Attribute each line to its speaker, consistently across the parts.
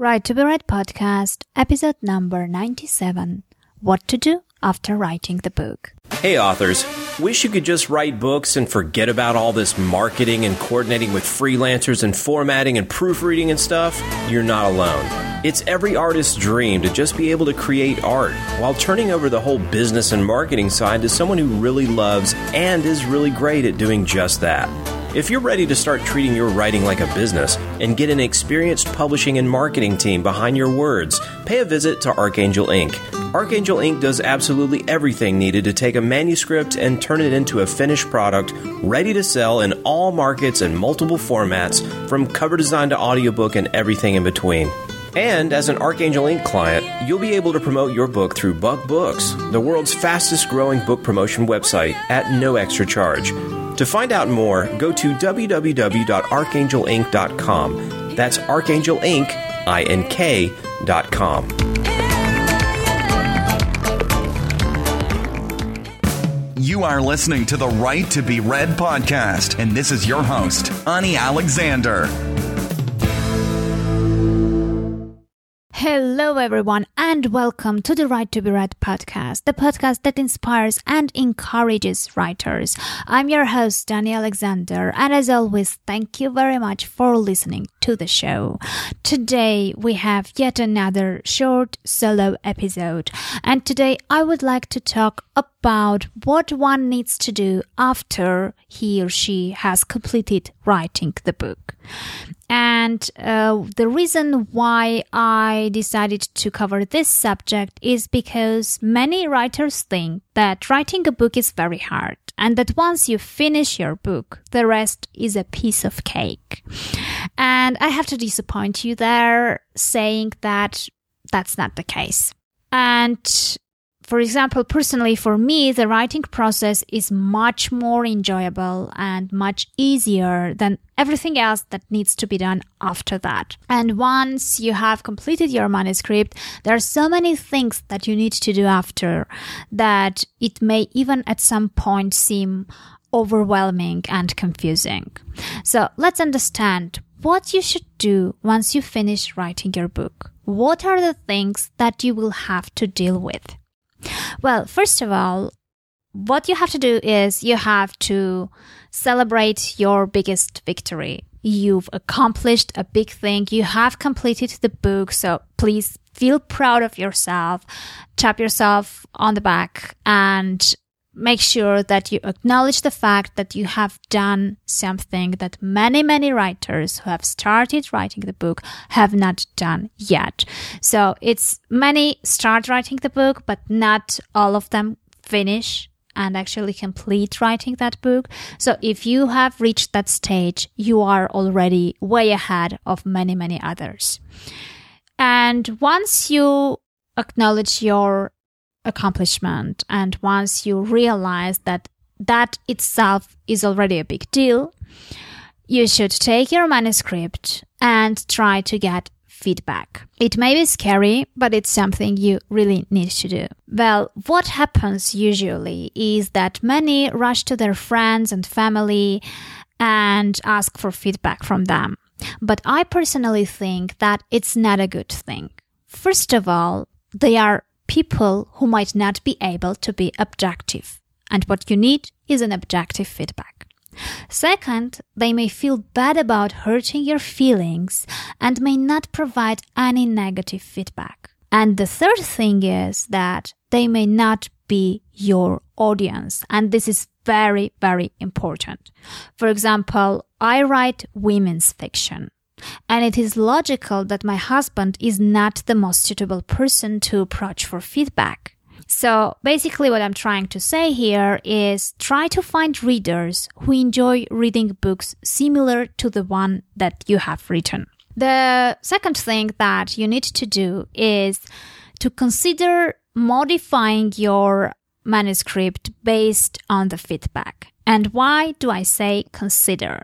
Speaker 1: Right to be Read podcast, episode number 97 What to Do After Writing the Book.
Speaker 2: Hey, authors. Wish you could just write books and forget about all this marketing and coordinating with freelancers and formatting and proofreading and stuff? You're not alone. It's every artist's dream to just be able to create art while turning over the whole business and marketing side to someone who really loves and is really great at doing just that. If you're ready to start treating your writing like a business and get an experienced publishing and marketing team behind your words, pay a visit to Archangel Ink. Archangel Ink. does absolutely everything needed to take a manuscript and turn it into a finished product ready to sell in all markets and multiple formats, from cover design to audiobook and everything in between. And as an Archangel Ink. client, you'll be able to promote your book through Buck Books, the world's fastest growing book promotion website, at no extra charge. To find out more, go to www.archangelink.com. That's archangelink, I-N-K, dot com.
Speaker 3: You are listening to the Right to Be Read podcast, and this is your host, Ani Alexander.
Speaker 1: Hello, everyone, and welcome to the Right to Be Read podcast, the podcast that inspires and encourages writers. I'm your host, Ani Alexander, and as always, thank you very much for listening to the show. Today, we have yet another short solo episode, and today I would like to talk about what one needs to do after he or she has completed writing the book. And uh, the reason why I decided to cover this subject is because many writers think that writing a book is very hard and that once you finish your book, the rest is a piece of cake. And I have to disappoint you there saying that that's not the case. And for example, personally for me, the writing process is much more enjoyable and much easier than everything else that needs to be done after that. And once you have completed your manuscript, there are so many things that you need to do after that it may even at some point seem overwhelming and confusing. So let's understand what you should do once you finish writing your book. What are the things that you will have to deal with? Well, first of all, what you have to do is you have to celebrate your biggest victory. You've accomplished a big thing. You have completed the book. So please feel proud of yourself. Tap yourself on the back and make sure that you acknowledge the fact that you have done something that many, many writers who have started writing the book have not done yet. So it's many start writing the book, but not all of them finish and actually complete writing that book. So if you have reached that stage, you are already way ahead of many, many others. And once you acknowledge your accomplishment. And once you realize that that itself is already a big deal, you should take your manuscript and try to get feedback. It may be scary, but it's something you really need to do. Well, what happens usually is that many rush to their friends and family and ask for feedback from them. But I personally think that it's not a good thing. First of all, they are people who might not be able to be objective. And what you need is an objective feedback. Second, they may feel bad about hurting your feelings and may not provide any negative feedback. And the third thing is that they may not be your audience. And this is very, very important. For example, I write women's fiction. And it is logical that my husband is not the most suitable person to approach for feedback. So basically what I'm trying to say here is try to find readers who enjoy reading books similar to the one that you have written. The second thing that you need to do is to consider modifying your manuscript based on the feedback. And why do I say consider?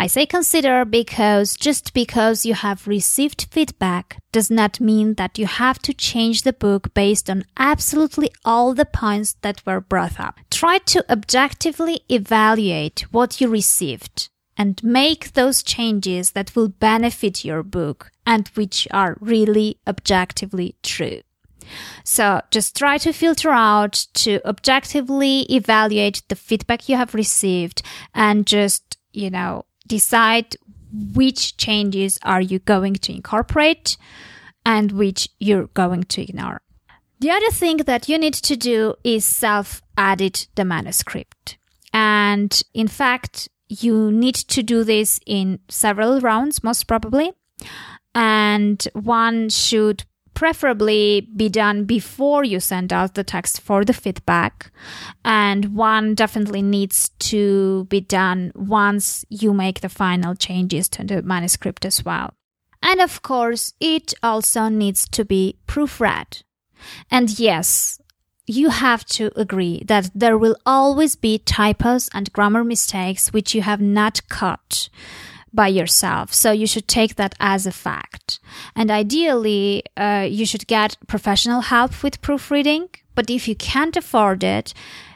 Speaker 1: I say consider because just because you have received feedback does not mean that you have to change the book based on absolutely all the points that were brought up. Try to objectively evaluate what you received and make those changes that will benefit your book and which are really objectively true. So just try to filter out to objectively evaluate the feedback you have received and just, you know, decide which changes are you going to incorporate and which you're going to ignore. The other thing that you need to do is self edit the manuscript. And in fact, you need to do this in several rounds, most probably. And one should preferably be done before you send out the text for the feedback. And one definitely needs to be done once you make the final changes to the manuscript as well. And of course, it also needs to be proofread. And yes, you have to agree that there will always be typos and grammar mistakes which you have not caught by yourself. So you should take that as a fact. And ideally, uh, you should get professional help with proofreading. But if you can't afford it,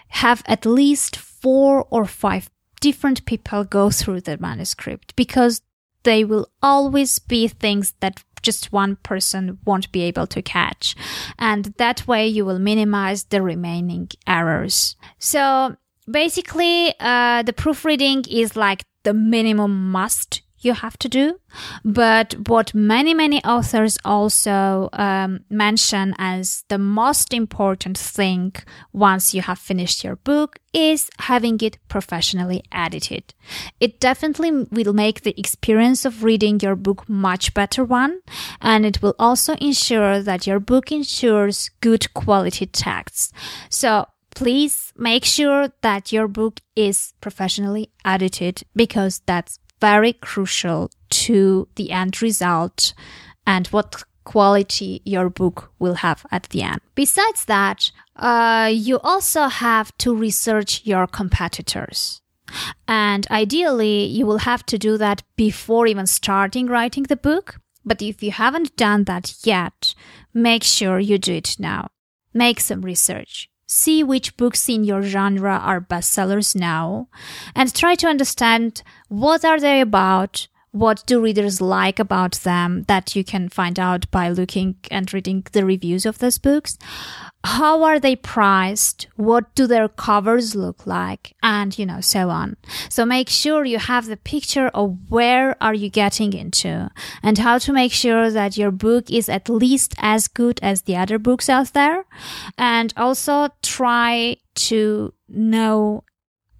Speaker 1: have at least four or five different people go through the manuscript because they will always be things that just one person won't be able to catch. And that way you will minimize the remaining errors. So basically, uh, the proofreading is like the minimum must you have to do. But what many, many authors also um, mention as the most important thing once you have finished your book is having it professionally edited. It definitely will make the experience of reading your book much better one, and it will also ensure that your book ensures good quality texts. So please make sure that your book is professionally edited because that's very crucial to the end result and what quality your book will have at the end. Besides that, uh, you also have to research your competitors. And ideally, you will have to do that before even starting writing the book. But if you haven't done that yet, make sure you do it now. Make some research see which books in your genre are bestsellers now, and try to understand what are they about, what do readers like about them that you can find out by looking and reading the reviews of those books? How are they priced? What do their covers look like? And you know so on. So make sure you have the picture of where are you getting into and how to make sure that your book is at least as good as the other books out there. And also try to know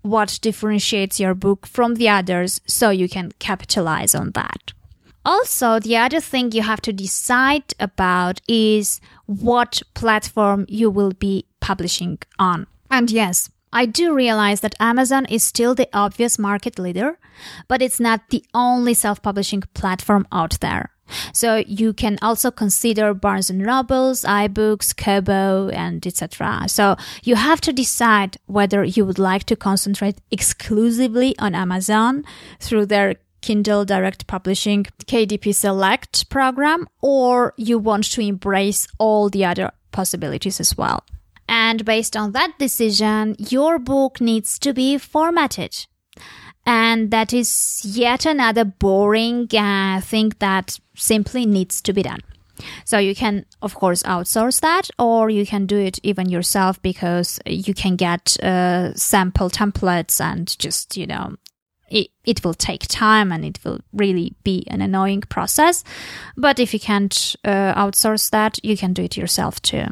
Speaker 1: what differentiates your book from the others so you can capitalize on that. Also, the other thing you have to decide about is what platform you will be publishing on. And yes, I do realize that Amazon is still the obvious market leader, but it's not the only self publishing platform out there. So you can also consider Barnes and Nobles, iBooks, Kobo, and etc. So you have to decide whether you would like to concentrate exclusively on Amazon through their Kindle Direct Publishing KDP Select program, or you want to embrace all the other possibilities as well. And based on that decision, your book needs to be formatted. And that is yet another boring uh, thing that simply needs to be done. So you can, of course, outsource that, or you can do it even yourself because you can get uh, sample templates and just, you know, it, it will take time and it will really be an annoying process. But if you can't uh, outsource that, you can do it yourself too.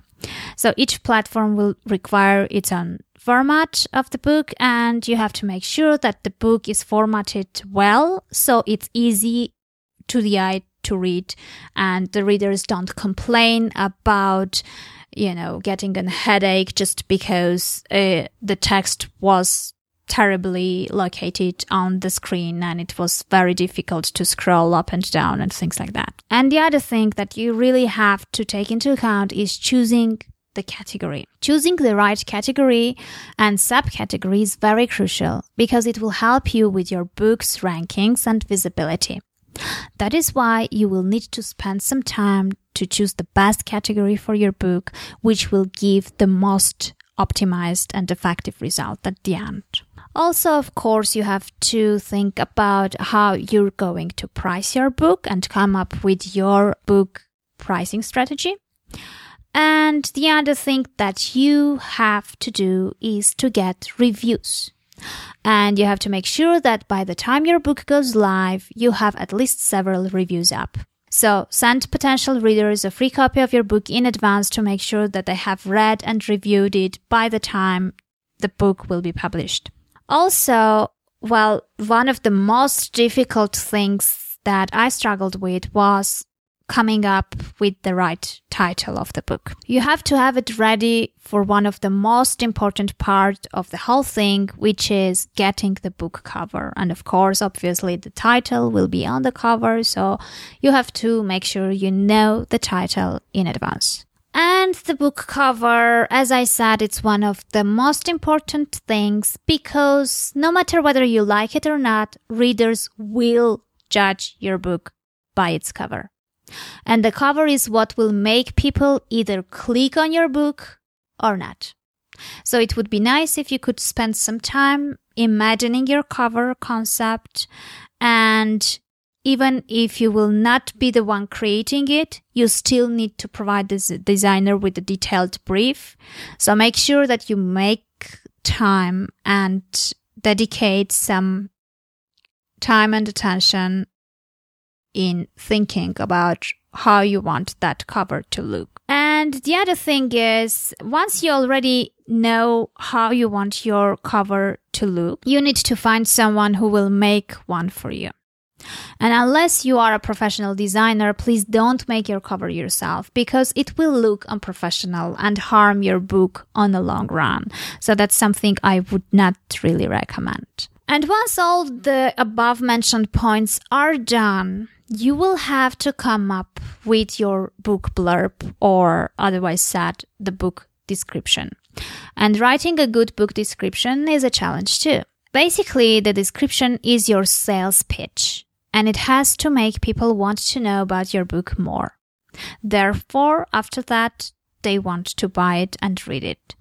Speaker 1: So each platform will require its own format of the book and you have to make sure that the book is formatted well so it's easy to the eye to read and the readers don't complain about you know getting a headache just because uh, the text was terribly located on the screen and it was very difficult to scroll up and down and things like that. And the other thing that you really have to take into account is choosing the category. Choosing the right category and subcategory is very crucial because it will help you with your book's rankings and visibility. That is why you will need to spend some time to choose the best category for your book, which will give the most optimized and effective result at the end. Also, of course, you have to think about how you're going to price your book and come up with your book pricing strategy. And the other thing that you have to do is to get reviews. And you have to make sure that by the time your book goes live, you have at least several reviews up. So send potential readers a free copy of your book in advance to make sure that they have read and reviewed it by the time the book will be published. Also, well, one of the most difficult things that I struggled with was coming up with the right title of the book. You have to have it ready for one of the most important part of the whole thing, which is getting the book cover. And of course, obviously the title will be on the cover. So you have to make sure you know the title in advance. And the book cover, as I said, it's one of the most important things because no matter whether you like it or not, readers will judge your book by its cover. And the cover is what will make people either click on your book or not. So it would be nice if you could spend some time imagining your cover concept and even if you will not be the one creating it, you still need to provide the designer with a detailed brief. So make sure that you make time and dedicate some time and attention in thinking about how you want that cover to look. And the other thing is, once you already know how you want your cover to look, you need to find someone who will make one for you. And unless you are a professional designer, please don't make your cover yourself because it will look unprofessional and harm your book on the long run. So that's something I would not really recommend. And once all the above mentioned points are done, you will have to come up with your book blurb or otherwise said the book description. And writing a good book description is a challenge too. Basically, the description is your sales pitch and it has to make people want to know about your book more. Therefore, after that, they want to buy it and read it.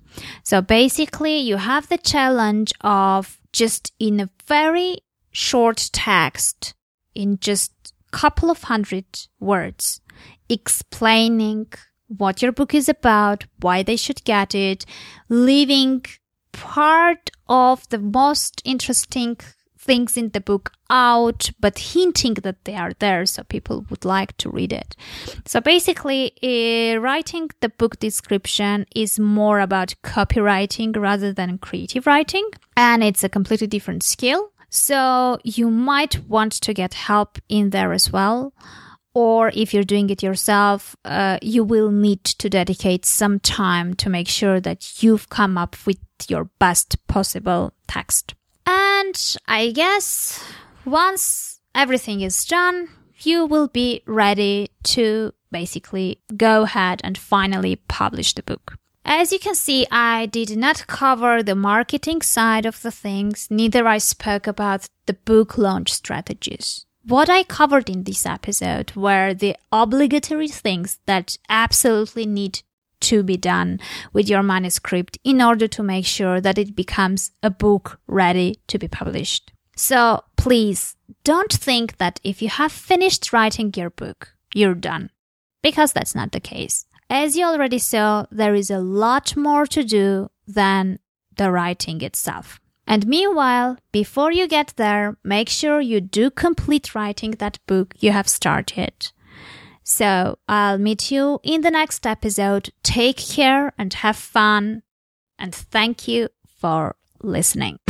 Speaker 1: So basically, you have the challenge of just in a very short text, in just couple of hundred words explaining what your book is about, why they should get it, leaving part of the most interesting things in the book out, but hinting that they are there so people would like to read it. So basically, uh, writing the book description is more about copywriting rather than creative writing, and it's a completely different skill. So you might want to get help in there as well. Or if you're doing it yourself, uh, you will need to dedicate some time to make sure that you've come up with your best possible text. And I guess once everything is done, you will be ready to basically go ahead and finally publish the book. As you can see, I did not cover the marketing side of the things, neither I spoke about the book launch strategies. What I covered in this episode were the obligatory things that absolutely need to be done with your manuscript in order to make sure that it becomes a book ready to be published. So please don't think that if you have finished writing your book, you're done. Because that's not the case. As you already saw, there is a lot more to do than the writing itself. And meanwhile, before you get there, make sure you do complete writing that book you have started. So I'll meet you in the next episode. Take care and have fun. And thank you for listening.